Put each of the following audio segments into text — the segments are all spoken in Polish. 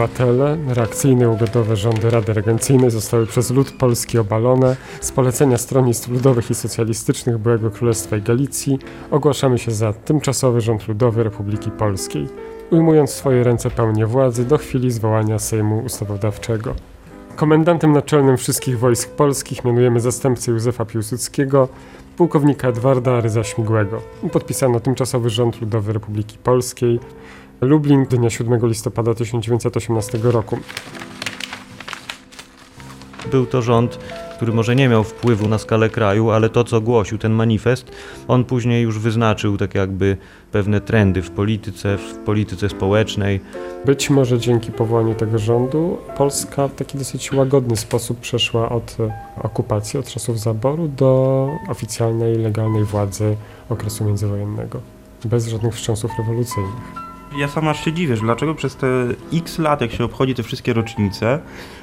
obywatele, reakcyjne ugodowe rządy Rady Regencyjnej zostały przez lud polski obalone. Z polecenia stronnictw ludowych i socjalistycznych byłego Królestwa i Galicji ogłaszamy się za tymczasowy rząd ludowy Republiki Polskiej, ujmując w swoje ręce pełnię władzy do chwili zwołania Sejmu Ustawodawczego. Komendantem naczelnym wszystkich wojsk polskich mianujemy zastępcę Józefa Piłsudskiego, pułkownika Edwarda Ryza Śmigłego. Podpisano tymczasowy rząd ludowy Republiki Polskiej, Lublin dnia 7 listopada 1918 roku. Był to rząd, który może nie miał wpływu na skalę kraju, ale to, co głosił ten manifest, on później już wyznaczył tak jakby pewne trendy w polityce, w polityce społecznej. Być może dzięki powołaniu tego rządu Polska w taki dosyć łagodny sposób przeszła od okupacji, od czasów zaboru do oficjalnej, legalnej władzy okresu międzywojennego. Bez żadnych wstrząsów rewolucyjnych. Ja sam aż się dziwię, że dlaczego przez te x lat, jak się obchodzi te wszystkie rocznice,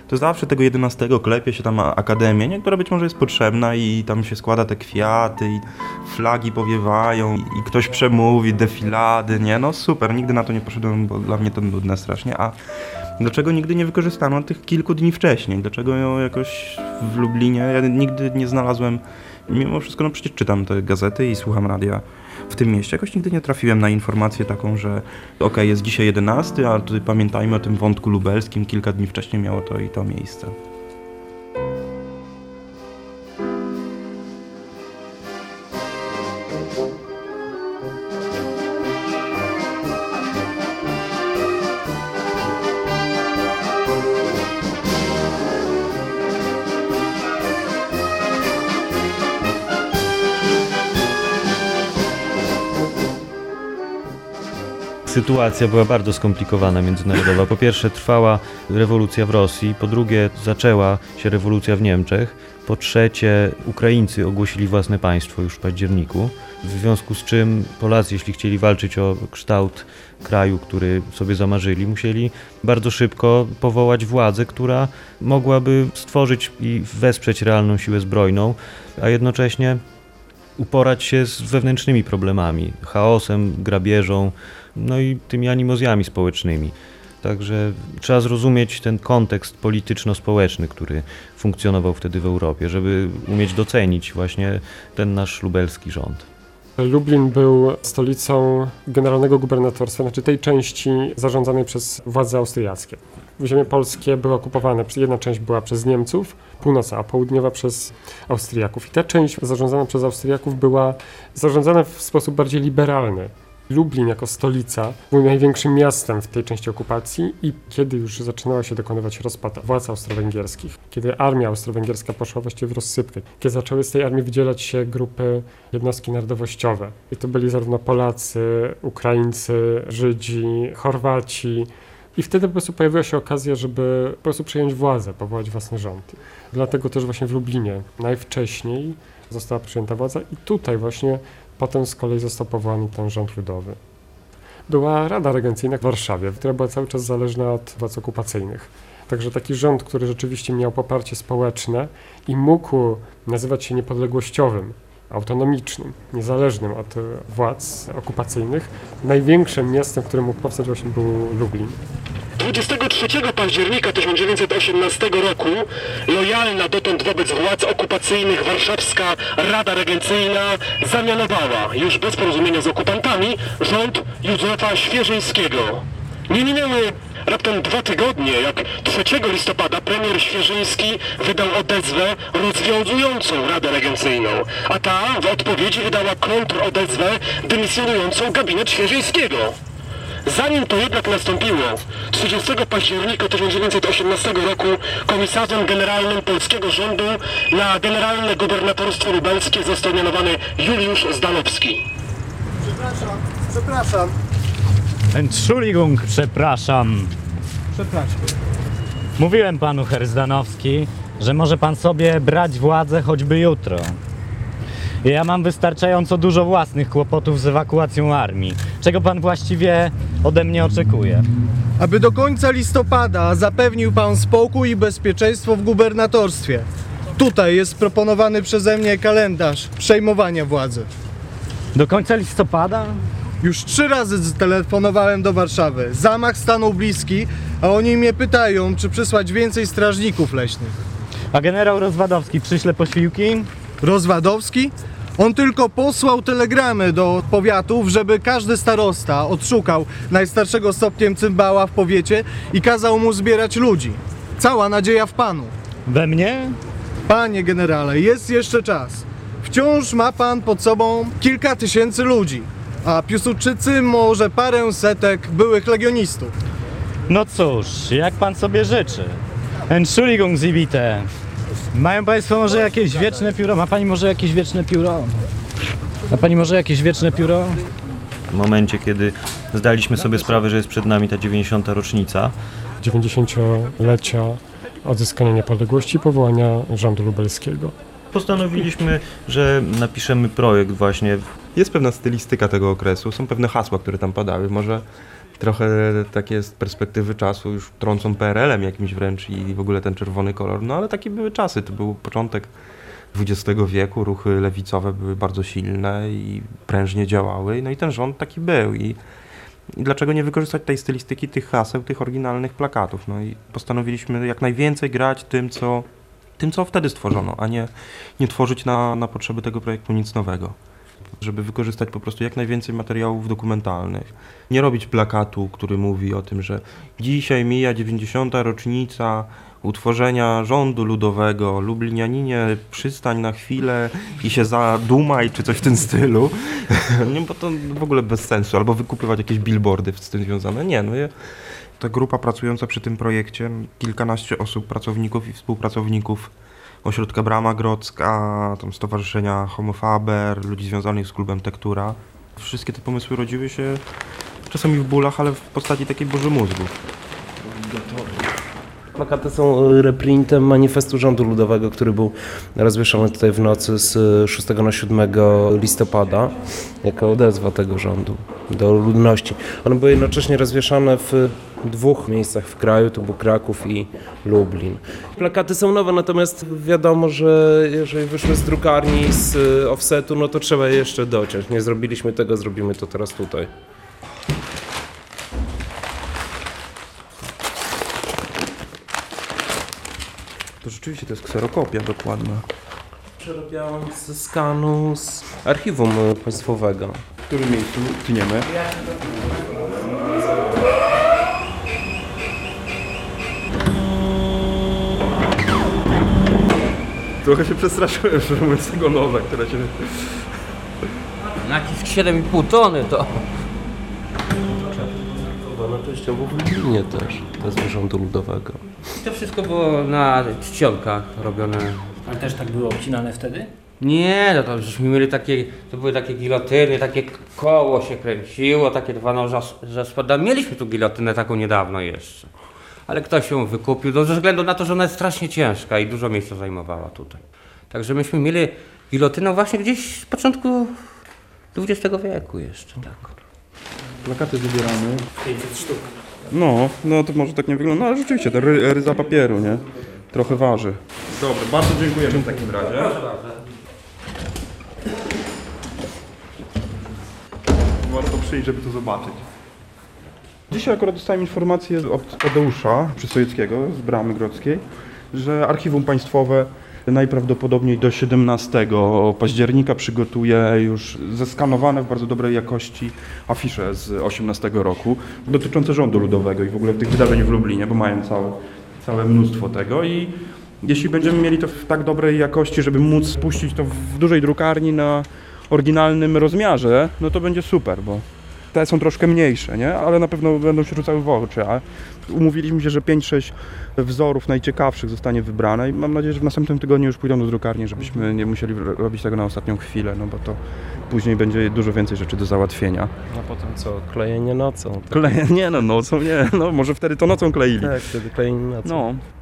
to zawsze tego 11 klepie się tam akademię, nie? która być może jest potrzebna i tam się składa te kwiaty i flagi powiewają i, i ktoś przemówi, defilady, nie? No super, nigdy na to nie poszedłem, bo dla mnie to nudne strasznie, a dlaczego nigdy nie wykorzystano tych kilku dni wcześniej? Dlaczego ją jakoś w Lublinie, ja nigdy nie znalazłem, mimo wszystko, no przecież czytam te gazety i słucham radia, w tym mieście. Jakoś nigdy nie trafiłem na informację taką, że okej, jest dzisiaj 11, a pamiętajmy o tym wątku lubelskim, kilka dni wcześniej miało to i to miejsce. Sytuacja była bardzo skomplikowana międzynarodowa. Po pierwsze trwała rewolucja w Rosji, po drugie zaczęła się rewolucja w Niemczech, po trzecie Ukraińcy ogłosili własne państwo już w październiku, w związku z czym Polacy, jeśli chcieli walczyć o kształt kraju, który sobie zamarzyli, musieli bardzo szybko powołać władzę, która mogłaby stworzyć i wesprzeć realną siłę zbrojną, a jednocześnie uporać się z wewnętrznymi problemami, chaosem, grabieżą, no i tymi animozjami społecznymi. Także trzeba zrozumieć ten kontekst polityczno-społeczny, który funkcjonował wtedy w Europie, żeby umieć docenić właśnie ten nasz lubelski rząd. Lublin był stolicą generalnego gubernatorstwa, znaczy tej części zarządzanej przez władze austriackie. Ziemie polskie były okupowane, jedna część była przez Niemców, północna, a południowa przez Austriaków. I ta część zarządzana przez Austriaków była zarządzana w sposób bardziej liberalny. Lublin jako stolica był największym miastem w tej części okupacji i kiedy już zaczynała się dokonywać rozpad władz austro-węgierskich, kiedy armia austro-węgierska poszła właściwie w rozsypkę, kiedy zaczęły z tej armii wydzielać się grupy jednostki narodowościowe. I to byli zarówno Polacy, Ukraińcy, Żydzi, Chorwaci. I wtedy po prostu pojawiła się okazja, żeby po prostu przejąć władzę, powołać własny rząd. Dlatego też właśnie w Lublinie najwcześniej została przyjęta władza i tutaj właśnie Potem z kolei został powołany ten rząd ludowy. Była Rada Regencyjna w Warszawie, która była cały czas zależna od władz okupacyjnych. Także taki rząd, który rzeczywiście miał poparcie społeczne i mógł nazywać się niepodległościowym, autonomicznym, niezależnym od władz okupacyjnych, największym miastem, w którym mógł powstać właśnie był Lublin. 23 października 1918 roku lojalna dotąd wobec władz okupacyjnych warszawska Rada Regencyjna zamianowała, już bez porozumienia z okupantami, rząd Józefa Świeżyńskiego. Nie minęły raptem dwa tygodnie, jak 3 listopada premier Świeżyński wydał odezwę rozwiązującą Radę Regencyjną, a ta w odpowiedzi wydała kontrodezwę dymisjonującą gabinet Świeżyńskiego. Zanim to jednak nastąpiło, 30 października 1918 roku komisarzem generalnym polskiego rządu na generalne gubernatorstwo lubelskie został mianowany Juliusz Zdanowski. Przepraszam, przepraszam. Entschuldigung, przepraszam. Przepraszam. Mówiłem panu Herzdanowski, że może pan sobie brać władzę choćby jutro. Ja mam wystarczająco dużo własnych kłopotów z ewakuacją armii. Czego pan właściwie ode mnie oczekuje? Aby do końca listopada zapewnił pan spokój i bezpieczeństwo w gubernatorstwie. Tutaj jest proponowany przeze mnie kalendarz przejmowania władzy. Do końca listopada? Już trzy razy telefonowałem do Warszawy. Zamach stanął bliski, a oni mnie pytają, czy przysłać więcej strażników leśnych. A generał Rozwadowski przyśle posiłki? Rozwadowski? On tylko posłał telegramy do powiatów, żeby każdy starosta odszukał najstarszego stopniem cymbała w powiecie i kazał mu zbierać ludzi. Cała nadzieja w panu. We mnie? Panie generale, jest jeszcze czas. Wciąż ma pan pod sobą kilka tysięcy ludzi, a Piłsudczycy może parę setek byłych legionistów. No cóż, jak pan sobie życzy. Entschuldigung, Sie bitte. Mają państwo może jakieś wieczne pióro? Ma pani może jakieś wieczne pióro? Ma pani może jakieś wieczne pióro? W momencie, kiedy zdaliśmy sobie sprawę, że jest przed nami ta 90. rocznica, 90-lecia odzyskania niepodległości i powołania rządu lubelskiego. postanowiliśmy, że napiszemy projekt właśnie Jest pewna stylistyka tego okresu, są pewne hasła, które tam padały. Może trochę takie z perspektywy czasu już trącą PRL-em jakimś wręcz i w ogóle ten czerwony kolor. No ale takie były czasy, to był początek XX wieku, ruchy lewicowe były bardzo silne i prężnie działały. No i ten rząd taki był i i dlaczego nie wykorzystać tej stylistyki, tych haseł, tych oryginalnych plakatów? No i postanowiliśmy jak najwięcej grać tym, co, tym, co wtedy stworzono, a nie, nie tworzyć na, na potrzeby tego projektu nic nowego żeby wykorzystać po prostu jak najwięcej materiałów dokumentalnych. Nie robić plakatu, który mówi o tym, że dzisiaj mija 90. rocznica utworzenia rządu ludowego, Lublinianinie przystań na chwilę i się zadumaj, czy coś w tym stylu. nie, bo to w ogóle bez sensu. Albo wykupywać jakieś billboardy z tym związane. Nie, no ja, ta grupa pracująca przy tym projekcie, kilkanaście osób, pracowników i współpracowników Ośrodka Brama Grodzka, tam Stowarzyszenia Homo Faber, ludzi związanych z klubem Tektura. Wszystkie te pomysły rodziły się czasami w bólach, ale w postaci takiej boży mózgów. Plakaty są e, reprintem manifestu rządu ludowego, który był rozwieszony tutaj w nocy z 6 na 7 listopada jako odezwa tego rządu do ludności. One były jednocześnie rozwieszane w dwóch miejscach w kraju, to był Kraków i Lublin. Plakaty są nowe, natomiast wiadomo, że jeżeli wyszły z drukarni, z e, offsetu, no to trzeba je jeszcze dociąć. Nie zrobiliśmy tego, zrobimy to teraz tutaj. To rzeczywiście to jest kserokopia dokładna. Przerabiałem ze skanu z archiwum państwowego. W którym miejscu tniemy? Trochę się przestraszyłem, że mówiąc tego nowe, które się... Jakieś 7,5 tony to. Częściowo w Lublinie też, to jest rządu ludowego. To wszystko było na czcionkach robione. Ale też tak było obcinane wtedy? Nie, no to żeśmy mieli takie, to były takie gilotyny, takie koło się kręciło, takie dwa noża że spada. Mieliśmy tu gilotynę taką niedawno jeszcze. Ale ktoś ją wykupił, no, ze względu na to, że ona jest strasznie ciężka i dużo miejsca zajmowała tutaj. Także myśmy mieli gilotynę właśnie gdzieś z początku XX wieku jeszcze, tak. Plakaty wybieramy. 500 sztuk. No, no to może tak nie wygląda, no ale rzeczywiście, to ry, ryza papieru, nie? Trochę waży. Dobrze, bardzo dziękujemy w takim razie. Warto przyjść, żeby to zobaczyć. Dzisiaj akurat dostałem informację od Tadeusza Przysojeckiego z Bramy Grodzkiej, że Archiwum Państwowe najprawdopodobniej do 17 października przygotuje już zeskanowane w bardzo dobrej jakości afisze z 18 roku dotyczące rządu ludowego i w ogóle tych wydarzeń w Lublinie, bo mają całe, całe mnóstwo tego. I jeśli będziemy mieli to w tak dobrej jakości, żeby móc puścić to w dużej drukarni na oryginalnym rozmiarze, no to będzie super, bo te są troszkę mniejsze, nie? ale na pewno będą się rzucały w oczy. A umówiliśmy się, że 5-6 wzorów najciekawszych zostanie wybrane i mam nadzieję, że w następnym tygodniu już pójdą do drukarni, żebyśmy nie musieli robić tego na ostatnią chwilę, no bo to później będzie dużo więcej rzeczy do załatwienia. A potem co? Klejenie nocą. Kleje, nie no, nocą nie, no może wtedy to nocą kleili. Tak, wtedy klejenie nocą. No.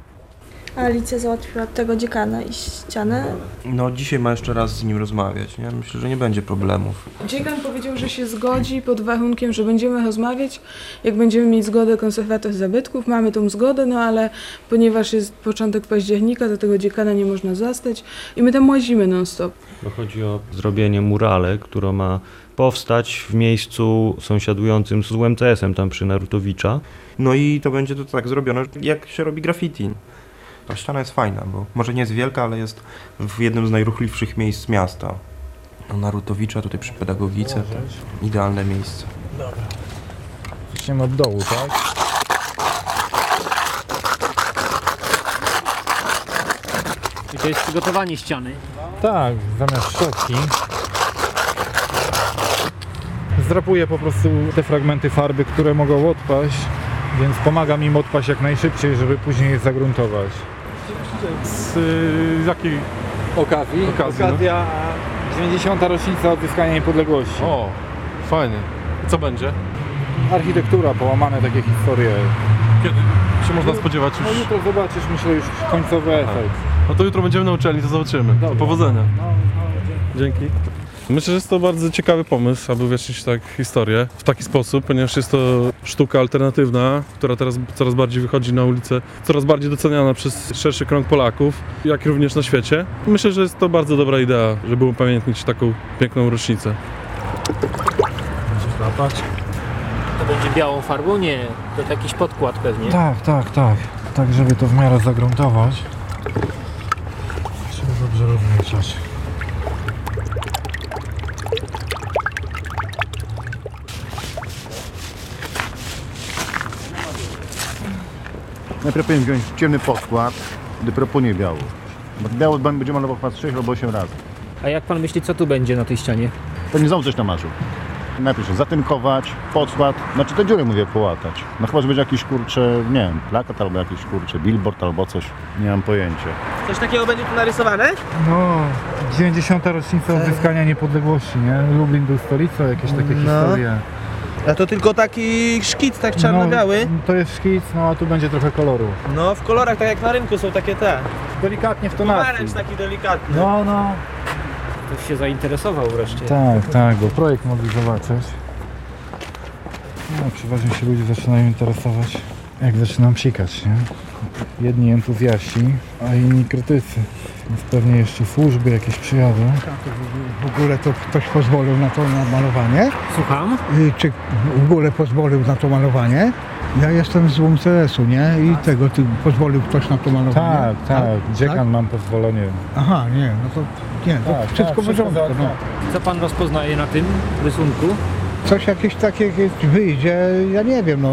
Alicja załatwiła od tego dziekana i ścianę. No dzisiaj ma jeszcze raz z nim rozmawiać, nie? Myślę, że nie będzie problemów. Dziekan powiedział, że się zgodzi pod warunkiem, że będziemy rozmawiać, jak będziemy mieć zgodę konserwator zabytków. Mamy tą zgodę, no ale ponieważ jest początek października, to tego dziekana nie można zastać i my tam łazimy non stop. Bo chodzi o zrobienie murale, która ma powstać w miejscu sąsiadującym z UMCS-em tam przy Narutowicza. No i to będzie to tak zrobione, jak się robi graffiti. Ta ściana jest fajna, bo może nie jest wielka, ale jest w jednym z najruchliwszych miejsc miasta. No, Narutowicza tutaj przy pedagogice to idealne miejsce. Zaczniemy od dołu, tak? I to jest przygotowanie ściany. Tak, zamiast szczotki. Zdrapuję po prostu te fragmenty farby, które mogą odpaść, więc pomagam im odpaść jak najszybciej, żeby później je zagruntować. Z y, jakiej Okazji? okazji? Okazja 90. rocznica odzyskania niepodległości. O, fajnie. I co będzie? Architektura, połamane takie historie. Kiedy się można spodziewać No już? jutro zobaczysz, myślę, już końcowy efekt. No to jutro będziemy na uczelni, to zobaczymy. Dobra. powodzenia. No, no, Dzięki. Myślę, że jest to bardzo ciekawy pomysł, aby uwiecznić tak historię w taki sposób, ponieważ jest to sztuka alternatywna, która teraz coraz bardziej wychodzi na ulicę, coraz bardziej doceniana przez szerszy krąg Polaków, jak również na świecie. Myślę, że jest to bardzo dobra idea, żeby upamiętnić taką piękną rocznicę. Złapać. To będzie białą farbą? Nie, to jakiś podkład pewnie. Tak, tak, tak. Tak, żeby to w miarę zagruntować. Trzeba dobrze rozmieszać. Najpierw powinien wziąć ciemny podkład, dopiero nie biały. Bo biały będzie malował chyba 6 albo 8 razy. A jak pan myśli, co tu będzie na tej ścianie? Pewnie znowu coś namarzył. Najpierw zatynkować, podkład, znaczy te dziury mówię połatać. No chyba, że będzie jakiś kurcze, nie wiem, plakat albo jakiś kurcze billboard albo coś, nie mam pojęcia. Coś takiego będzie tu narysowane? No, 90. rocznica odzyskania niepodległości, nie? Lublin był stolicą, jakieś takie No. historie. A to tylko taki szkic, tak czarno-biały. No, to jest szkic, no a tu będzie trochę koloru. No, w kolorach, tak jak na rynku są takie te. Delikatnie w tonacji. Pomarańcz taki delikatny. No, no. Ktoś się zainteresował wreszcie. Tak, tak, bo projekt mogli zobaczyć. No, przeważnie się ludzie zaczynają interesować, jak zaczynam psikać, nie? Jedni entuzjaści, a inni krytycy. Więc pewnie jeszcze służby jakieś przyjadą. W ogóle to ktoś pozwolił na to na malowanie? Słucham? Y, Czy w ogóle pozwolił na to malowanie? Ja jestem z UMCS-u, nie? I tego, ty pozwolił ktoś na to malowanie? Tak, tak, dziekan mam pozwolenie. Aha, nie, no to nie, to Tak, wszystko tak, w porządku. wszystko No. Co pan rozpoznaje na tym rysunku? Coś jakieś takie wyjdzie, ja nie wiem, no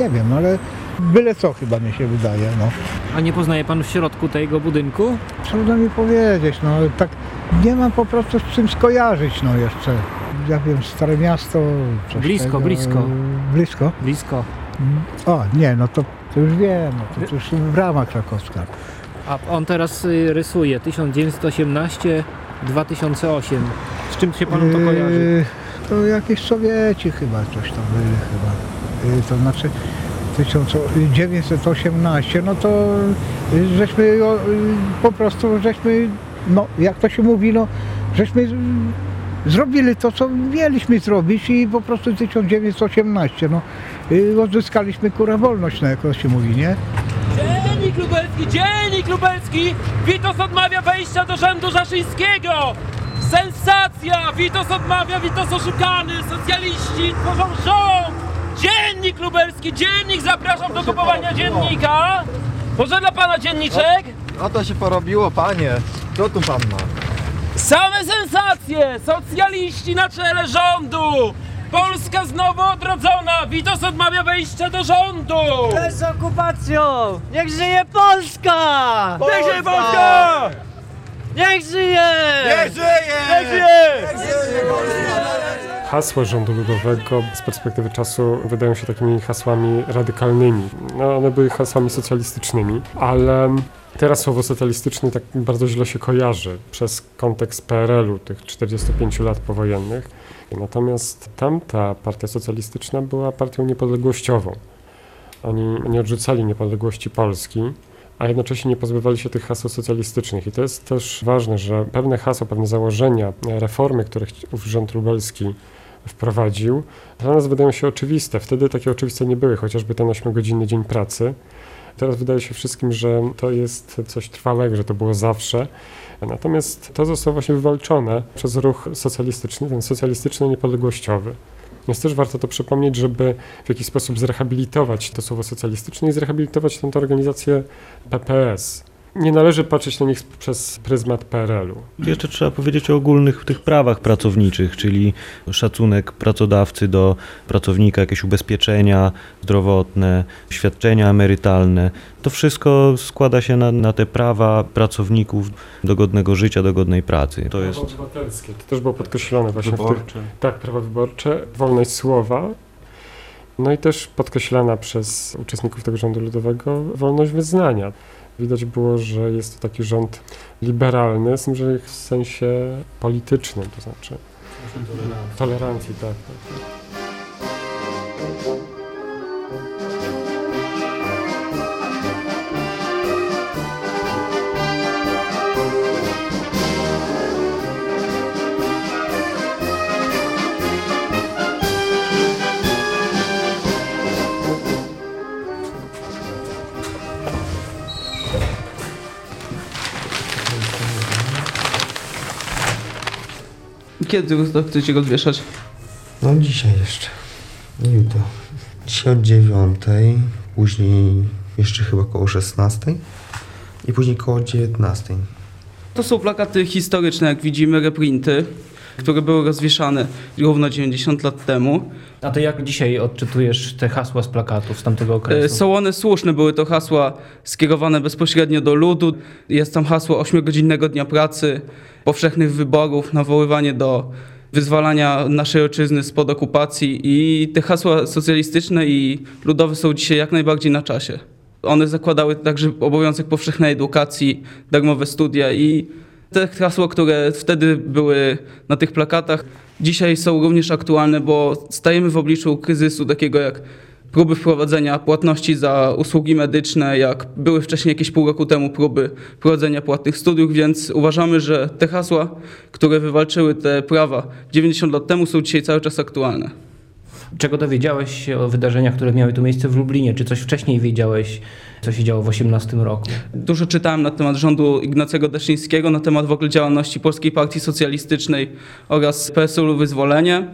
nie wiem, ale byle co chyba mi się wydaje, no. A nie poznaje pan w środku tego budynku? Trudno mi powiedzieć, no tak nie mam po prostu z czym skojarzyć, no jeszcze. Ja wiem, Stare Miasto... coś Blisko, tego, blisko. Blisko? Blisko. O, nie, no to, to już wiem, no to, to już brama krakowska. A on teraz y, rysuje 1918-2008. Z czym się panu to kojarzy? Yy, To jakieś Sowieci chyba, coś tam byli chyba. Yy, To znaczy 1918, no to yy, żeśmy yy, po prostu, żeśmy, no jak to się mówi, no żeśmy zrobili to, co mieliśmy zrobić i po prostu 1918, no yy, odzyskaliśmy kurę wolność, no jak to się mówi, nie? Dziennik lubelski, dziennik lubelski! Witos odmawia wejścia do rzędu Zaszyńskiego! Sensacja! Witos odmawia, Witos oszukany! Socjaliści tworzą rząd! Dziennik lubelski, dziennik! Zapraszam do kupowania dziennika! Może dla pana dzienniczek? O to się porobiło, panie. Co tu pan ma? Same sensacje! Socjaliści na czele rządu! Polska znowu odrodzona! Witos odmawia wejścia do rządu! Z okupacją! Niech żyje Polska! Niech żyje Polska! Polska! Niech żyje! Niech żyje! Niech żyje! Hasła rządu ludowego z perspektywy czasu wydają się takimi hasłami radykalnymi. No, one były hasłami socjalistycznymi, ale teraz słowo socjalistyczny tak bardzo źle się kojarzy przez kontekst PRL-u, tych 45 lat powojennych. Natomiast tamta partia socjalistyczna była partią niepodległościową. Oni nie odrzucali niepodległości Polski, a jednocześnie nie pozbywali się tych haseł socjalistycznych. I to jest też ważne, że pewne hasła, pewne założenia, e, reformy, które rząd lubelski wprowadził, dla nas wydają się oczywiste. Wtedy takie oczywiste nie były, chociażby ten 8-godzinny dzień pracy. Teraz wydaje się wszystkim, że to jest coś trwałego, że to było zawsze. Natomiast to zostało właśnie wywalczone przez ruch socjalistyczny, ten socjalistyczno-niepodległościowy. Więc też warto to przypomnieć, żeby w jakiś sposób zrehabilitować to słowo socjalistyczne i zrehabilitować tę organizację PPS. Nie należy patrzeć na nich przez pryzmat PRL-u. Jeszcze trzeba powiedzieć o ogólnych tych prawach pracowniczych, czyli szacunek pracodawcy do pracownika, jakieś ubezpieczenia zdrowotne, świadczenia emerytalne. To wszystko składa się na, na te prawa pracowników do godnego życia, do godnej pracy. To jest obywatelskie. To też było podkreślone właśnie w Wyborcze. tych... Tak, prawa wyborcze, wolność słowa. No i też podkreślana przez uczestników tego rządu ludowego wolność wyznania. Widać było, że jest to taki rząd liberalny, z tym, że w sensie politycznym, to znaczy tolerancji, tak. tak. Kiedy to chcecie go odwieszać? No dzisiaj jeszcze. Nie jutro. Dzisiaj od dziewiątej, później jeszcze chyba koło 16 i później koło 19. To są plakaty historyczne, jak widzimy, reprinty, które były rozwieszane równo 90 lat temu. A to jak dzisiaj odczytujesz te hasła z plakatów z tamtego E, okresu? Są one słuszne, były to hasła skierowane bezpośrednio do ludu. Jest tam hasło 8-godzinnego dnia pracy, powszechnych wyborów, nawoływanie do wyzwalania naszej ojczyzny spod okupacji i te hasła socjalistyczne i ludowe są dzisiaj jak najbardziej na czasie. One zakładały także obowiązek powszechnej edukacji, darmowe studia i te hasła, które wtedy były na tych plakatach, dzisiaj są również aktualne, bo stajemy w obliczu kryzysu takiego jak próby wprowadzenia płatności za usługi medyczne, jak były wcześniej jakieś pół roku temu próby wprowadzenia płatnych studiów, więc uważamy, że te hasła, które wywalczyły te prawa 90 lat temu są dzisiaj cały czas aktualne. Czego dowiedziałeś się o wydarzeniach, które miały tu miejsce w Lublinie? Czy coś wcześniej wiedziałeś, co się działo w 18 roku? Dużo czytałem na temat rządu Ignacego Daszyńskiego, na temat w ogóle działalności Polskiej Partii Socjalistycznej oraz PSL-u Wyzwolenie.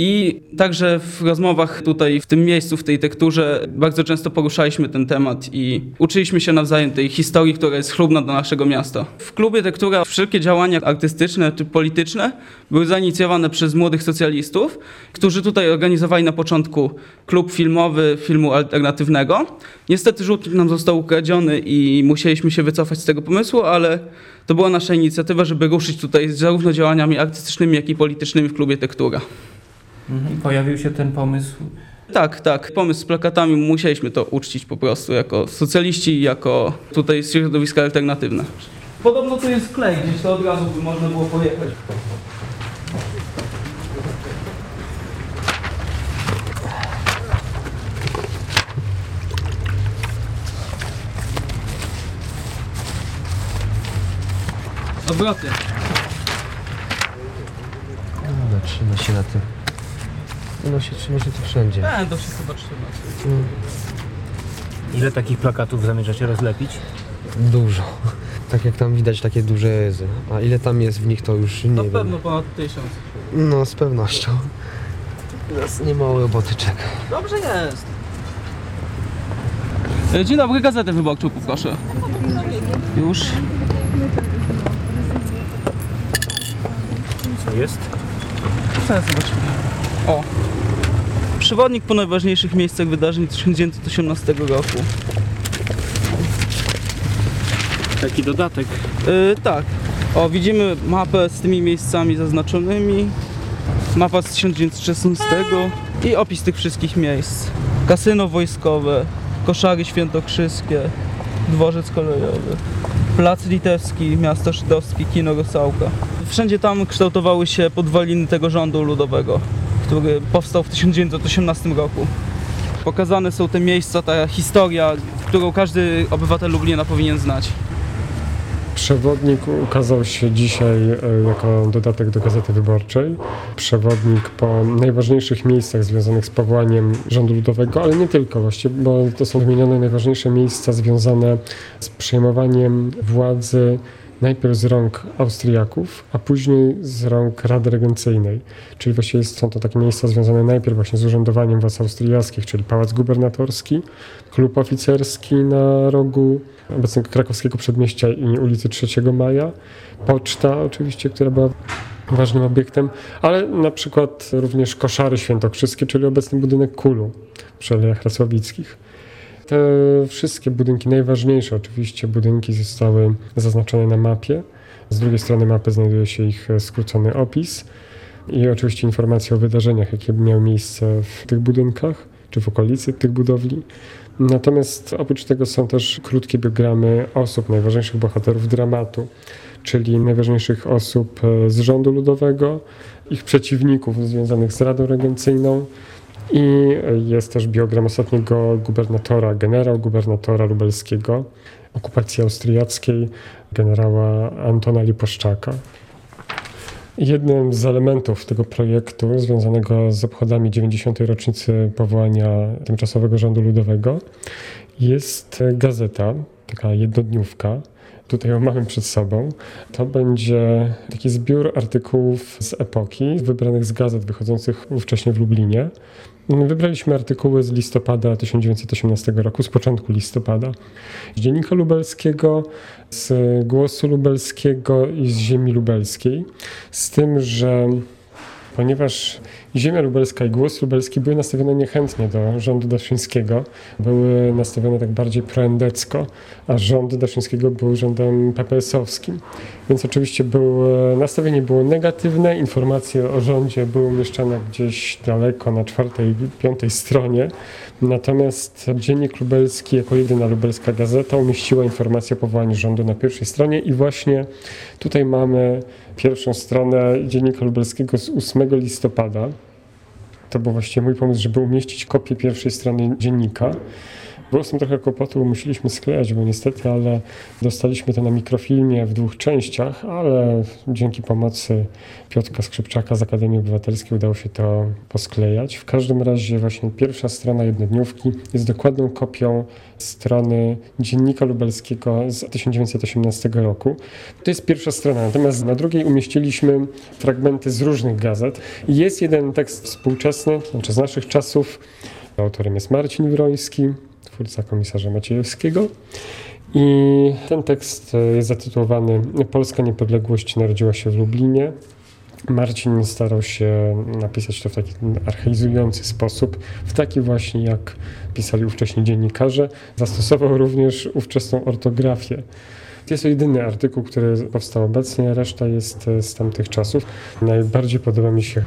I także w rozmowach tutaj, w tym miejscu, w tej tekturze, bardzo często poruszaliśmy ten temat i uczyliśmy się nawzajem tej historii, która jest chlubna dla naszego miasta. W klubie Tektura wszelkie działania artystyczne czy polityczne były zainicjowane przez młodych socjalistów, którzy tutaj organizowali na początku klub filmowy filmu alternatywnego. Niestety rzutnik nam został ukradziony i musieliśmy się wycofać z tego pomysłu, ale to była nasza inicjatywa, żeby ruszyć tutaj zarówno działaniami artystycznymi, jak i politycznymi w klubie Tektura. Mhm. Pojawił się ten pomysł. Tak, tak. Pomysł z plakatami musieliśmy to uczcić po prostu jako socjaliści i jako tutaj środowiska alternatywne. Podobno tu jest klej, gdzieś to od razu by można było pojechać. Obroty. No, trzyma się na tym. No się trzyma się to wszędzie. Będą się chyba trzymać. Ile takich plakatów zamierzacie rozlepić? Dużo. Tak jak tam widać takie duże jezy. A ile tam jest w nich to już nie Na wiem. pewno ponad tysiąc. No z pewnością. Nas nie mało roboty czeka. Dobrze jest. E, Dzień dobry, gazetę wyborczą poproszę. Już. Co jest? Zaraz zobaczymy. O. Przewodnik po najważniejszych miejscach wydarzeń 1918 roku. Taki dodatek. Yy, tak. O, widzimy mapę z tymi miejscami zaznaczonymi. Mapa z 1916 i opis tych wszystkich miejsc. Kasyno wojskowe, koszary świętokrzyskie, dworzec kolejowy, plac litewski, miasto żydowskie, kino Rosałka. Wszędzie tam kształtowały się podwaliny tego rządu ludowego, który powstał w 1918 roku. Pokazane są te miejsca, ta historia, którą każdy obywatel Lublina powinien znać. Przewodnik ukazał się dzisiaj e, jako dodatek do Gazety Wyborczej. Przewodnik po najważniejszych miejscach związanych z powołaniem rządu ludowego, ale nie tylko właściwie, bo to są wymienione najważniejsze miejsca związane z przejmowaniem władzy najpierw z rąk Austriaków, a później z rąk Rady Regencyjnej. Czyli właściwie są to takie miejsca związane najpierw właśnie z urzędowaniem władz austriackich, czyli Pałac Gubernatorski, klub oficerski na rogu obecnego krakowskiego przedmieścia i ulicy 3 Maja, poczta oczywiście, która była ważnym obiektem, ale na przykład również koszary świętokrzyskie, czyli obecny budynek Kulu przy Alejach Racławickich. Te wszystkie budynki, najważniejsze oczywiście budynki zostały zaznaczone na mapie. Z drugiej strony mapy znajduje się ich skrócony opis i oczywiście informacje o wydarzeniach, jakie miały miejsce w tych budynkach czy w okolicy tych budowli. Natomiast oprócz tego są też krótkie biogramy osób, najważniejszych bohaterów dramatu, czyli najważniejszych osób e, z rządu ludowego, ich przeciwników związanych z Radą Regencyjną. I jest też biogram ostatniego gubernatora, generał gubernatora lubelskiego okupacji austriackiej, generała Antona Liposzczaka. Jednym z elementów tego projektu związanego z obchodami 90. rocznicy powołania tymczasowego rządu ludowego jest gazeta, taka jednodniówka. Tutaj mamy przed sobą. To będzie taki zbiór artykułów z epoki, wybranych z gazet wychodzących ówcześnie w Lublinie. Wybraliśmy artykuły z listopada 1918 roku, z początku listopada, z Dziennika Lubelskiego, z Głosu Lubelskiego i z Ziemi Lubelskiej. Z tym, że ponieważ Ziemia Lubelska i Głos Lubelski były nastawione niechętnie do rządu Daszyńskiego, były nastawione tak bardziej proendecko, a rząd Daszyńskiego był rządem PPS-owskim. Więc oczywiście był, nastawienie było negatywne, informacje o rządzie były umieszczane gdzieś daleko na czwartej, piątej stronie. Natomiast Dziennik Lubelski, jako jedyna lubelska gazeta, umieściła informację o powołaniu rządu na pierwszej stronie i właśnie tutaj mamy pierwszą stronę Dziennika Lubelskiego z 8 listopada. To był właściwie mój pomysł, żeby umieścić kopię pierwszej strony dziennika. Było z tym trochę kłopotu, musieliśmy sklejać, bo niestety, ale dostaliśmy to na mikrofilmie w dwóch częściach, ale dzięki pomocy Piotrka Skrzypczaka z Akademii Obywatelskiej udało się to posklejać. W każdym razie właśnie pierwsza strona jednodniówki jest dokładną kopią strony Dziennika Lubelskiego z 1918 roku. To jest pierwsza strona, natomiast na drugiej umieściliśmy fragmenty z różnych gazet. Jest jeden tekst współczesny, znaczy z naszych czasów. Autorem jest Marcin Wroński, twórca komisarza Maciejewskiego. I ten tekst jest zatytułowany Polska niepodległość narodziła się w Lublinie. Marcin starał się napisać to w taki archaizujący sposób, w taki właśnie jak pisali ówcześni dziennikarze. Zastosował również ówczesną ortografię. Jest to jedyny artykuł, który powstał obecnie, reszta jest z tamtych czasów. Najbardziej podoba mi się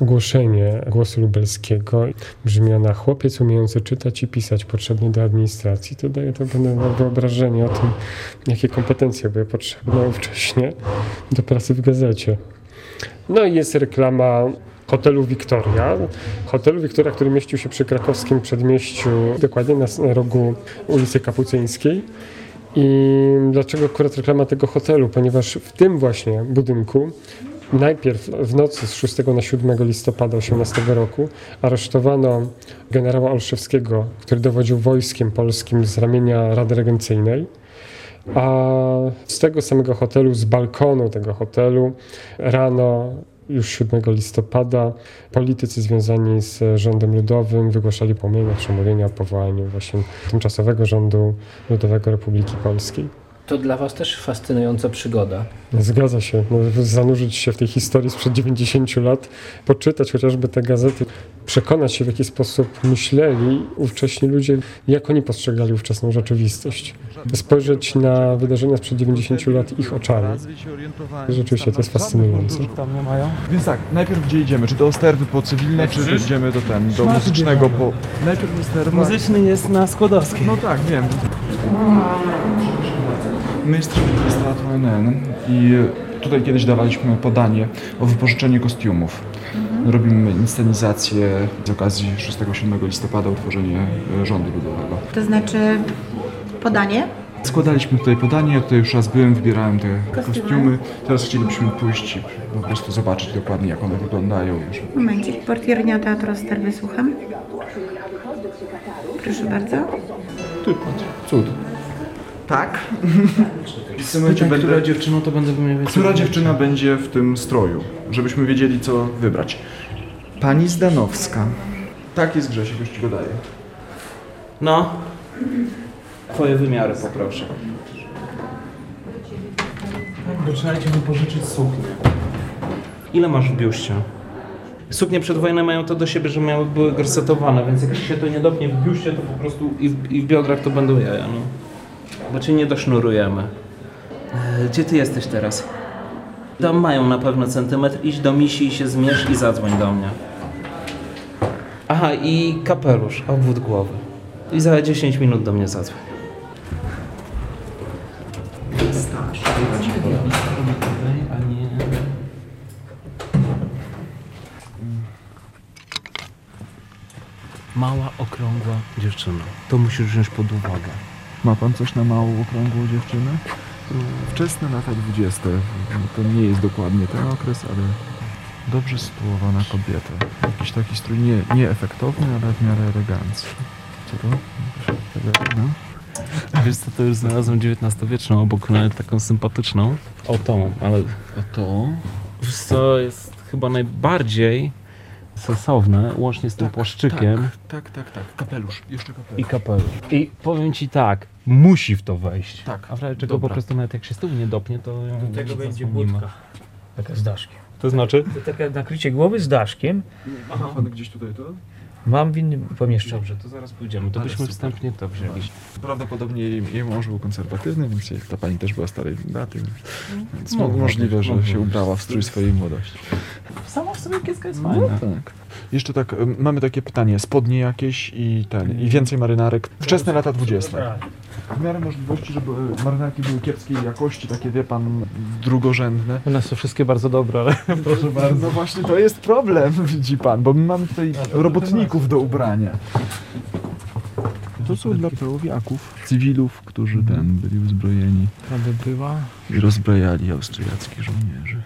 ogłoszenie głosu lubelskiego. Brzmi ona chłopiec umiejący czytać i pisać, potrzebny do administracji. To daje to wyobrażenie o tym, jakie kompetencje były potrzebne ówcześnie do pracy w gazecie. No i jest reklama hotelu Wiktoria. Hotelu Wiktoria, który mieścił się przy krakowskim przedmieściu, dokładnie na rogu ulicy Kapucyńskiej. I dlaczego akurat reklama tego hotelu? Ponieważ w tym właśnie budynku najpierw w nocy z 6 na 7 listopada 18 roku aresztowano generała Olszewskiego, który dowodził wojskiem polskim z ramienia Rady Regencyjnej. A z tego samego hotelu, z balkonu tego hotelu, rano już 7 listopada politycy związani z rządem ludowym wygłaszali płomienne przemówienia o powołaniu właśnie tymczasowego rządu ludowego Republiki Polskiej. To dla Was też fascynująca przygoda. Zgadza się. No, zanurzyć się w tej historii sprzed 90 lat, poczytać chociażby te gazety, przekonać się w jaki sposób myśleli ówcześni ludzie, jak oni postrzegali ówczesną rzeczywistość. Spojrzeć na wydarzenia sprzed 90 lat ich oczami. Rzeczywiście to jest fascynujące. Tam nie mają. Więc tak, najpierw gdzie idziemy? Czy do Osterwy po cywilne, czy idziemy do ten, do muzycznego po... Najpierw Osterwa. Muzyczny jest na Skłodowskiej. No tak, wiem. My jesteśmy Teatru NN i tutaj kiedyś dawaliśmy podanie o wypożyczenie kostiumów. Robimy inscenizację z okazji 6-7 listopada utworzenie e, rządu ludowego. To znaczy podanie? Składaliśmy tutaj podanie, ja tutaj już raz byłem, wybierałem te Kostiumy. kostiumy. Teraz chcielibyśmy pójść i po prostu zobaczyć dokładnie jak one wyglądają już. Momencik. Portiernia Teatru Osterwy, słucham. Proszę bardzo. Ty, cud. Tak. W tym momencie Pytań, będę- która dziewczyną to będę mniej więcej... Która dziewczyna będzie w tym stroju, żebyśmy wiedzieli co wybrać. Pani Zdanowska. Tak jest Grzesiek, już ci go daję. No. Twoje wymiary poproszę. Zaczynajcie mi pożyczyć suknię. Ile masz w biuście? Suknie przedwojenne mają to do siebie, że miały, były gorsetowane, więc jak się to nie dopnie w biuście, to po prostu i w, i w biodrach to będą jaja, no. Bo cię nie dosznurujemy. E, Gdzie ty jesteś teraz? Tam mają na pewno centymetr. Idź do misi i się zmierz i zadzwoń do mnie. Aha, i kapelusz, obwód głowy. I za 10 minut do mnie zadzwoń. a nie... Mała, okrągła dziewczyna. To musisz wziąć pod uwagę. Ma pan coś na małą, okrągłą dziewczynę? Wczesne lata 20. To nie jest dokładnie ten okres, ale dobrze sytuowana kobieta. Jakiś taki strój nie, nieefektowny, ale w miarę elegancki. Co to? No. Wiesz co, to już znalazłem XIX-wieczną obok nawet taką sympatyczną. O tą, ale... O to? Wiesz co, jest chyba najbardziej sensowne, łącznie z tym płaszczykiem. Tak, tak, tak. Kapelusz, jeszcze kapelusz. I kapelusz. I powiem ci tak, musi w to wejść. Tak. A w razie czego po prostu nawet jak się z tyłu nie dopnie, to... ją Do tego będzie budka. Taka z daszkiem. To znaczy? To takie nakrycie głowy z daszkiem. Pan gdzieś tutaj to? Mam w innym pomieszczeniu. Dobrze, to zaraz pójdziemy. To Ale byśmy super. wstępnie to wzięli. Prawdopodobnie jej, jej mąż był konserwatywny, więc ta pani też była starej daty. Więc mo- Mogło możliwe, być, że się ubrała w strój swojej młodości. Sama w sobie kieska jest No fajna. tak. Jeszcze tak, em, mamy takie pytanie, spodnie jakieś i ten, i więcej marynarek. Wczesne lata 20. W miarę możliwości, żeby marynarki były kiepskiej jakości, takie wie pan, drugorzędne. U nas to wszystkie bardzo dobre, ale Proszę bardzo, no właśnie to jest problem, widzi pan, bo my mamy tutaj robotników do ubrania. To są dla pełowiaków, cywilów, którzy ten byli uzbrojeni Aby była. i rozbrajali austriackich żołnierzy.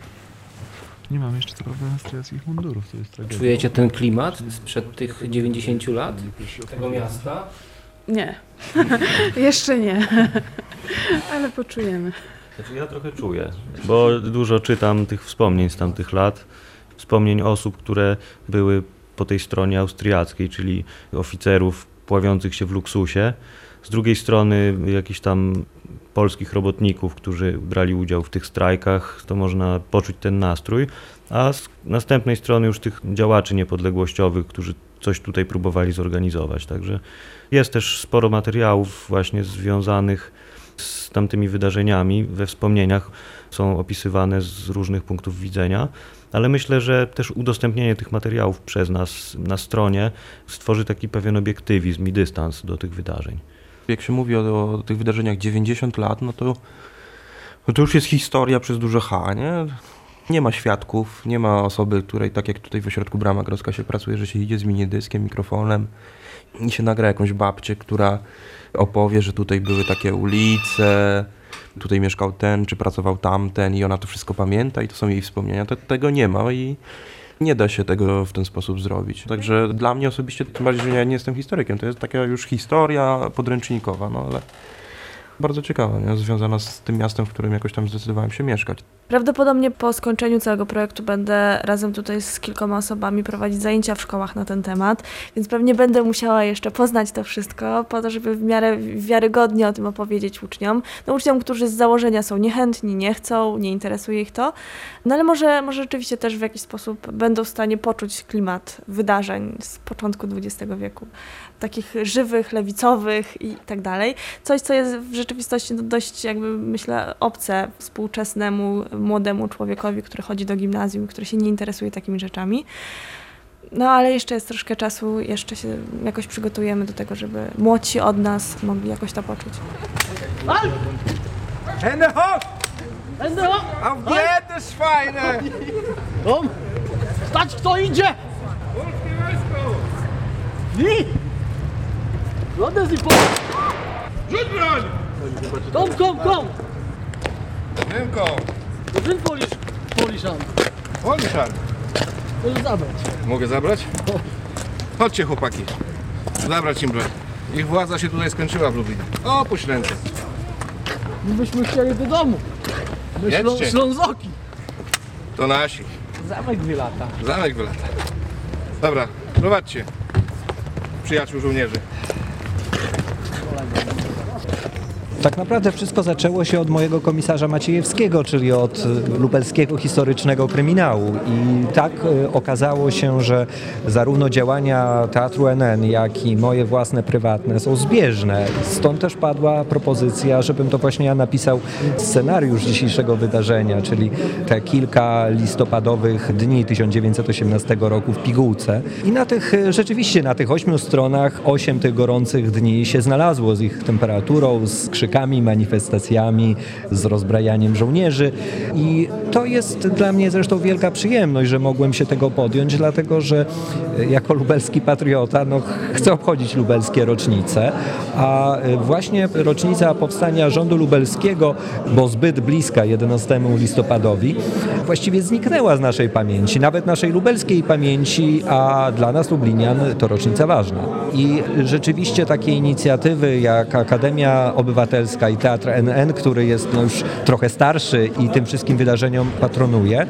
Nie mamy jeszcze co prawda austriackich mundurów, to jest tragedia. Czujecie ten klimat sprzed tych 90 lat tego miasta? Nie. Jeszcze nie. Ale poczujemy. Znaczy ja trochę czuję, bo dużo czytam tych wspomnień z tamtych lat, wspomnień osób, które były po tej stronie austriackiej, czyli oficerów pławiących się w luksusie. Z drugiej strony jakichś tam polskich robotników, którzy brali udział w tych strajkach, to można poczuć ten nastrój, a z następnej strony już tych działaczy niepodległościowych, którzy coś tutaj próbowali zorganizować. Także jest też sporo materiałów właśnie związanych z tamtymi wydarzeniami we wspomnieniach są opisywane z różnych punktów widzenia, ale myślę, że też udostępnienie tych materiałów przez nas na stronie stworzy taki pewien obiektywizm i dystans do tych wydarzeń. Jak się mówi o, o tych wydarzeniach 90 lat, no to, no to już jest historia przez duże H, nie? Nie ma świadków, nie ma osoby, której tak jak tutaj w ośrodku Brama Grodzka się pracuje, że się idzie z minidyskiem, mikrofonem i się nagra jakąś babcię, która opowie, że tutaj były takie ulice, tutaj mieszkał ten, czy pracował tamten i ona to wszystko pamięta i to są jej wspomnienia. To, tego nie ma i nie da się tego w ten sposób zrobić. Także dla mnie osobiście, tym bardziej, że ja nie jestem historykiem, to jest taka już historia podręcznikowa, no ale bardzo ciekawa, nie? związana z tym miastem, w którym jakoś tam zdecydowałem się mieszkać. Prawdopodobnie po skończeniu całego projektu będę razem tutaj z kilkoma osobami prowadzić zajęcia w szkołach na ten temat, więc pewnie będę musiała jeszcze poznać to wszystko, po to, żeby w miarę wiarygodnie o tym opowiedzieć uczniom. No uczniom, którzy z założenia są niechętni, nie chcą, nie interesuje ich to, no ale może, może rzeczywiście też w jakiś sposób będą w stanie poczuć klimat wydarzeń z początku XX wieku. Takich żywych, lewicowych i tak dalej. Coś, co jest w rzeczywistości dość jakby myślę obce współczesnemu młodemu człowiekowi, który chodzi do gimnazjum, który się nie interesuje takimi rzeczami. No ale jeszcze jest troszkę czasu, jeszcze się jakoś przygotujemy do tego, żeby młodsi od nas mogli jakoś to poczuć. Hände hoch! Hände hoch! Auf die Erde, Schweine! Komm! Patrz kto idzie! I! Lodez i po... Rzuć broń! Kom, kom, kom! Rynką! To ten polisz, poliszan. Poliszan! Możesz zabrać. Mogę zabrać? Chodźcie chłopaki. Zabrać im broń. Ich władza się tutaj skończyła w Lublinie. Opuść ręce. My byśmy chcieli do domu. My ślą, Jedźcie. ślązoki. To nasi. Zamek dwie lata. Zamek wylata. Dobra, prowadźcie. Przyjaciół żołnierzy. Tak naprawdę wszystko zaczęło się od mojego komisarza Maciejewskiego, czyli od y, lubelskiego historycznego kryminału. I tak y, okazało się, że zarówno działania Teatru NN, jak i moje własne prywatne są zbieżne. Stąd też padła propozycja, żebym to właśnie ja napisał scenariusz dzisiejszego wydarzenia, czyli te kilka listopadowych dni 1918 roku w pigułce. I na tych, y, rzeczywiście na tych ośmiu stronach, osiem tych gorących dni się znalazło z ich temperaturą, z krzykami, manifestacjami, z rozbrajaniem żołnierzy. I to jest dla mnie zresztą wielka przyjemność, że mogłem się tego podjąć, dlatego że y, jako lubelski patriota no, chcę obchodzić lubelskie rocznice, a y, właśnie rocznica powstania rządu lubelskiego, bo zbyt bliska 11 listopadowi, właściwie zniknęła z naszej pamięci, nawet naszej lubelskiej pamięci, a dla nas Lublinian to rocznica ważna. I rzeczywiście takie inicjatywy jak Akademia Obywatelska i Teatr NN, który jest no już trochę starszy i tym wszystkim wydarzeniom patronuje,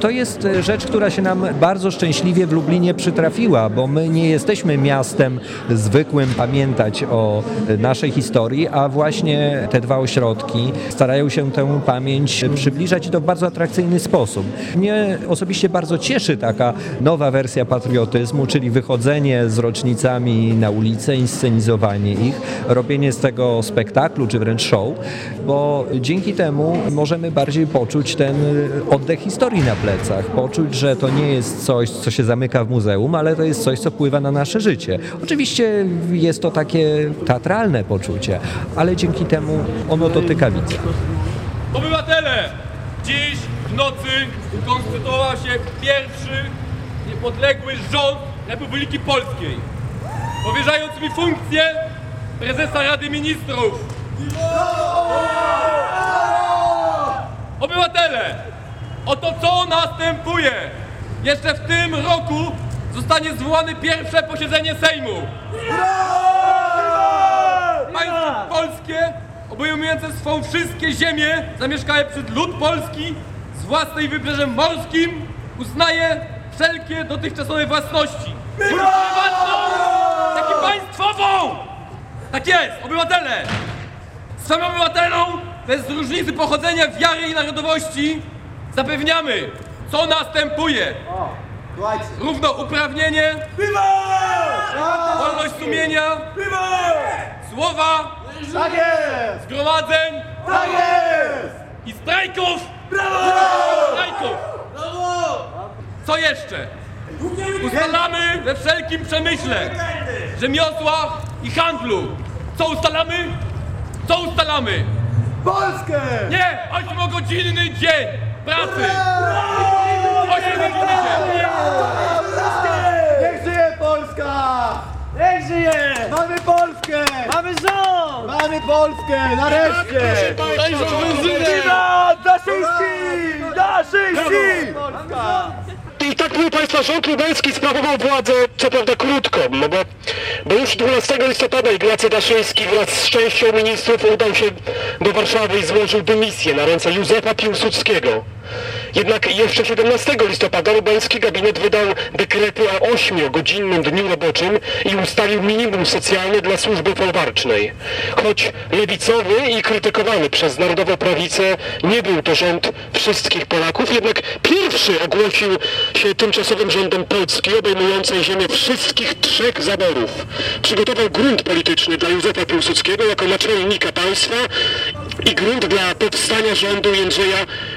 to jest e, rzecz, która się nam bardzo szczęśliwie w Lublinie przytrafiła, bo my nie jesteśmy miastem zwykłym pamiętać o e, naszej historii, a właśnie te dwa ośrodki starają się tę pamięć przybliżać i to w bardzo atrakcyjny sposób. Mnie osobiście bardzo cieszy taka nowa wersja patriotyzmu, czyli wychodzenie z rocznicami na ulicę, inscenizowanie ich, robienie z tego spektaklu czy wręcz show, bo dzięki temu możemy bardziej poczuć ten oddech historii na plecach, poczuć, że to nie jest coś, co się zamyka w muzeum, ale to jest coś, co wpływa na nasze życie. Oczywiście jest to takie teatralne poczucie, ale dzięki temu ono dotyka widza. Obywatele! Dziś w nocy ukonstytuował się pierwszy niepodległy rząd Republiki Polskiej, powierzając mi funkcję prezesa Rady Ministrów. Obywatele! Oto co następuje! Jeszcze w tym roku zostanie zwołane pierwsze posiedzenie Sejmu. Państwo polskie, obejmujące swą wszystkie ziemie zamieszkałe przez lud polski z własnej wybrzeżem morskim, uznaje wszelkie dotychczasowe własności. Prywatną, i państwową! Tak jest, obywatele! Swym obywatelom, bez różnicy pochodzenia, wiary i narodowości, zapewniamy, co następuje. Równouprawnienie, wolność sumienia, słowa, Tak zgromadzeń Tak i strajków! Strajków! Co jeszcze? Ustalamy we wszelkim przemyśle, rzemiosłach i handlu. Co ustalamy? Co ustalamy? Polskę! Nie! Ośmiogodzinny dzień pracy! Ośmiogodzinny dzień! Niech żyje Polska! Niech żyje! Mamy Polskę! Mamy rząd! Mamy Polskę! Nareszcie! Wiwat Daszyński! Daszyński! I tak, proszę Państwa, rząd lubelski sprawował władzę, co prawda krótko, no bo, bo już 12 listopada Ignacy Daszyński wraz z częścią ministrów udał się do Warszawy i złożył dymisję na ręce Józefa Piłsudskiego. Jednak jeszcze 17 listopada lubelski gabinet wydał dekrety o 8-godzinnym dniu roboczym i ustalił minimum socjalne dla służby folwarcznej. Choć lewicowy i krytykowany przez narodową prawicę nie był to rząd wszystkich Polaków, jednak pierwszy ogłosił się tymczasowym rządem Polski obejmującej ziemię wszystkich trzech zaborów. Przygotował grunt polityczny dla Józefa Piłsudskiego jako naczelnika państwa i grunt dla powstania rządu Jędrzeja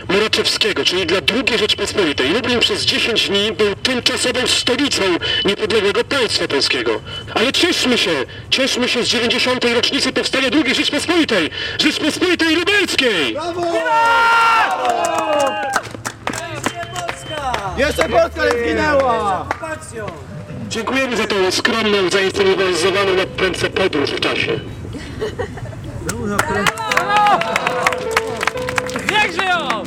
Moraczewskiego, czyli dla II Rzeczpospolitej. Lublin przez 10 dni był tymczasową stolicą niepodległego państwa polskiego. Ale cieszmy się, cieszmy się z 90. rocznicy powstania II Rzeczpospolitej, Rzeczpospolitej Lubelskiej! Jeszcze Polska nie zginęła! Dziękujemy za tą skromną, na prędce podróż w czasie. Brawo! Niech żyją!